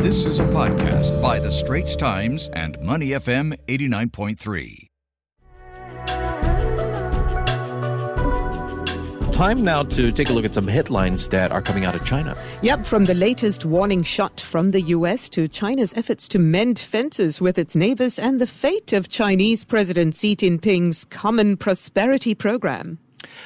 This is a podcast by The Straits Times and Money FM 89.3. Time now to take a look at some headlines that are coming out of China. Yep, from the latest warning shot from the US to China's efforts to mend fences with its neighbors and the fate of Chinese President Xi Jinping's Common Prosperity Program.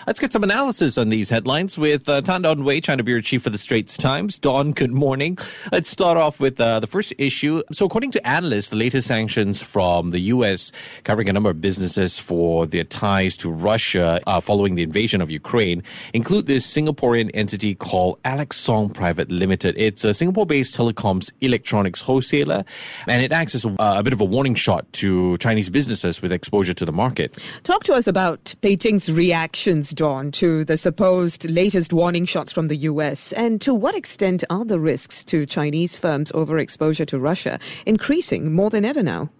Let's get some analysis on these headlines with uh, Tan Dawn Wei, China Bureau Chief for the Straits Times. Dawn, good morning. Let's start off with uh, the first issue. So, according to analysts, the latest sanctions from the U.S. covering a number of businesses for their ties to Russia uh, following the invasion of Ukraine include this Singaporean entity called Alex Song Private Limited. It's a Singapore-based telecoms electronics wholesaler, and it acts as a, a bit of a warning shot to Chinese businesses with exposure to the market. Talk to us about Beijing's reaction reactions, Dawn, to the supposed latest warning shots from the US? And to what extent are the risks to Chinese firms' overexposure to Russia increasing more than ever now?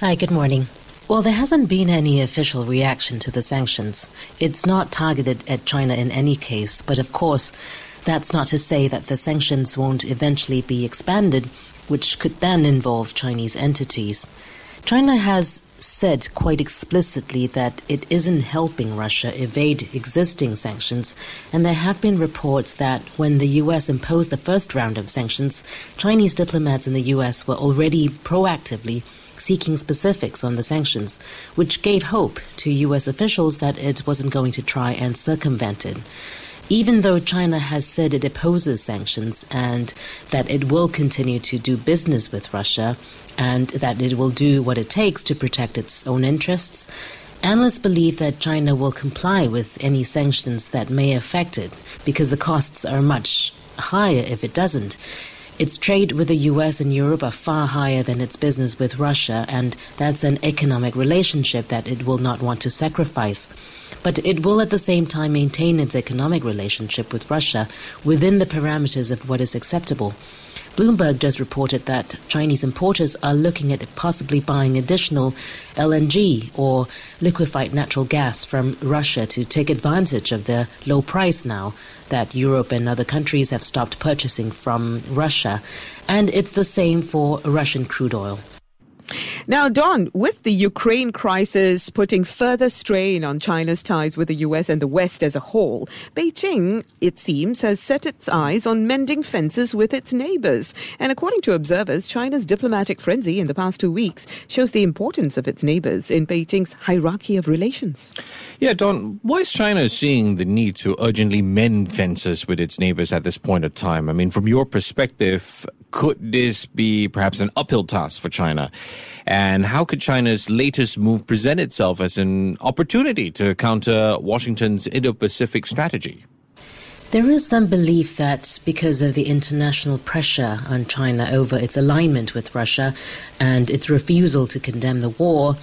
Hi, good morning. Well, there hasn't been any official reaction to the sanctions. It's not targeted at China in any case, but of course, that's not to say that the sanctions won't eventually be expanded, which could then involve Chinese entities. China has said quite explicitly that it isn't helping Russia evade existing sanctions, and there have been reports that when the U.S. imposed the first round of sanctions, Chinese diplomats in the U.S. were already proactively seeking specifics on the sanctions, which gave hope to U.S. officials that it wasn't going to try and circumvent it. Even though China has said it opposes sanctions and that it will continue to do business with Russia, and that it will do what it takes to protect its own interests. Analysts believe that China will comply with any sanctions that may affect it because the costs are much higher if it doesn't. Its trade with the US and Europe are far higher than its business with Russia, and that's an economic relationship that it will not want to sacrifice. But it will at the same time maintain its economic relationship with Russia within the parameters of what is acceptable. Bloomberg just reported that Chinese importers are looking at possibly buying additional LNG or liquefied natural gas from Russia to take advantage of the low price now that Europe and other countries have stopped purchasing from Russia. And it's the same for Russian crude oil. Now, Dawn, with the Ukraine crisis putting further strain on China's ties with the US and the West as a whole, Beijing, it seems, has set its eyes on mending fences with its neighbors. And according to observers, China's diplomatic frenzy in the past two weeks shows the importance of its neighbors in Beijing's hierarchy of relations. Yeah, Dawn, why is China seeing the need to urgently mend fences with its neighbors at this point of time? I mean, from your perspective, could this be perhaps an uphill task for China? And how could China's latest move present itself as an opportunity to counter Washington's Indo Pacific strategy? There is some belief that because of the international pressure on China over its alignment with Russia and its refusal to condemn the war,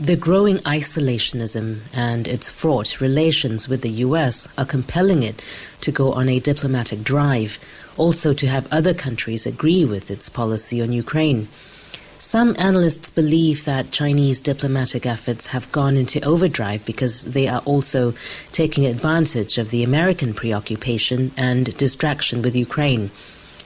the growing isolationism and its fraught relations with the US are compelling it to go on a diplomatic drive also to have other countries agree with its policy on Ukraine. Some analysts believe that Chinese diplomatic efforts have gone into overdrive because they are also taking advantage of the American preoccupation and distraction with Ukraine.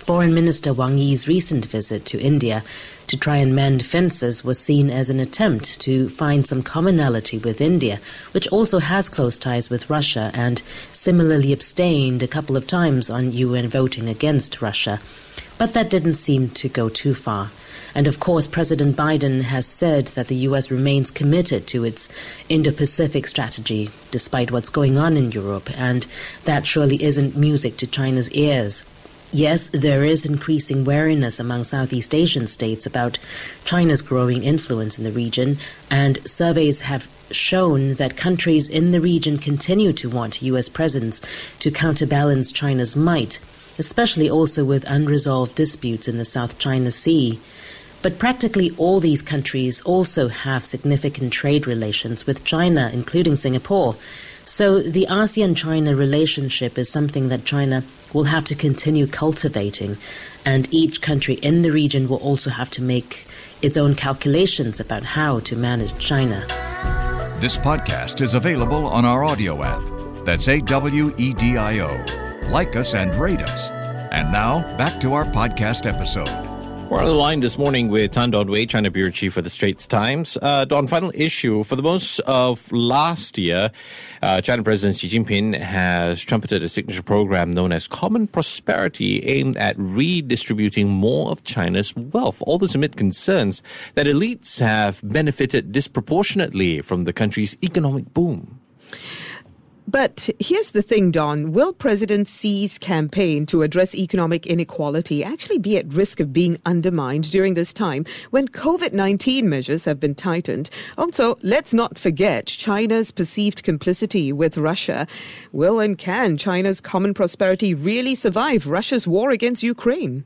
Foreign Minister Wang Yi's recent visit to India to try and mend fences was seen as an attempt to find some commonality with India, which also has close ties with Russia and similarly abstained a couple of times on UN voting against Russia. But that didn't seem to go too far. And of course, President Biden has said that the U.S. remains committed to its Indo Pacific strategy, despite what's going on in Europe, and that surely isn't music to China's ears. Yes, there is increasing wariness among Southeast Asian states about China's growing influence in the region, and surveys have shown that countries in the region continue to want U.S. presence to counterbalance China's might, especially also with unresolved disputes in the South China Sea. But practically all these countries also have significant trade relations with China, including Singapore. So the ASEAN China relationship is something that China will have to continue cultivating, and each country in the region will also have to make its own calculations about how to manage China. This podcast is available on our Awedio app. That's A W E D I O. Like us and rate us. And now, back to our podcast episode. We're on the line this morning with Tan Dawn Wei, China Bureau Chief for the Straits Times. Uh, Dawn, final issue. For the most of last year, uh, China President Xi Jinping has trumpeted a signature program known as Common Prosperity, aimed at redistributing more of China's wealth. All this amid concerns that elites have benefited disproportionately from the country's economic boom. But here's the thing, Dawn. Will President Xi's campaign to address economic inequality actually be at risk of being undermined during this time when COVID 19 measures have been tightened? Also, let's not forget China's perceived complicity with Russia. Will and can China's common prosperity really survive Russia's war against Ukraine?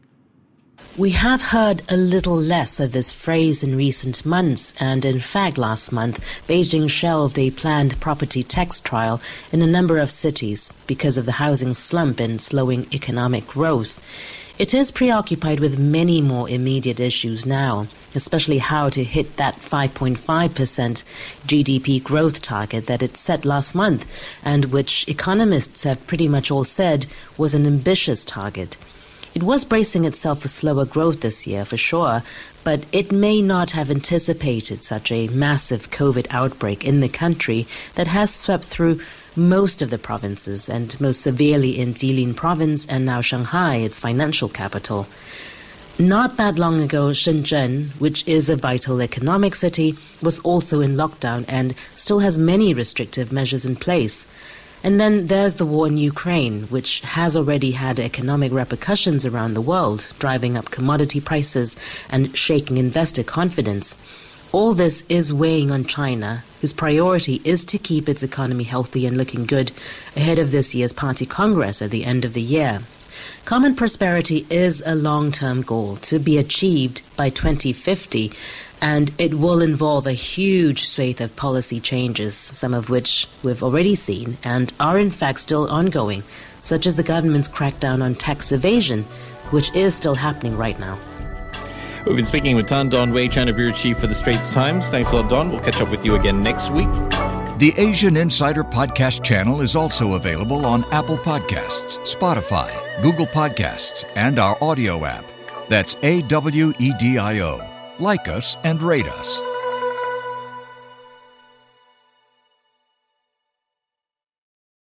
We have heard a little less of this phrase in recent months, and in fact, last month, Beijing shelved a planned property tax trial in a number of cities because of the housing slump and slowing economic growth. It is preoccupied with many more immediate issues now, especially how to hit that 5.5% GDP growth target that it set last month, and which economists have pretty much all said was an ambitious target. It was bracing itself for slower growth this year, for sure, but it may not have anticipated such a massive COVID outbreak in the country that has swept through most of the provinces and most severely in Jilin province and now Shanghai, its financial capital. Not that long ago, Shenzhen, which is a vital economic city, was also in lockdown and still has many restrictive measures in place. And then there's the war in Ukraine, which has already had economic repercussions around the world, driving up commodity prices and shaking investor confidence. All this is weighing on China, whose priority is to keep its economy healthy and looking good ahead of this year's Party Congress at the end of the year. Common prosperity is a long term goal to be achieved by 2050 and it will involve a huge swathe of policy changes, some of which we've already seen and are in fact still ongoing, such as the government's crackdown on tax evasion, which is still happening right now. We've been speaking with Tan Dawn Wei, China Bureau Chief for the Straits Times. Thanks a lot, Dawn. We'll catch up with you again next week. The Asian Insider Podcast channel is also available on Apple Podcasts, Spotify, Google Podcasts, and our Awedio app. That's A W E D I O like us, and rate us.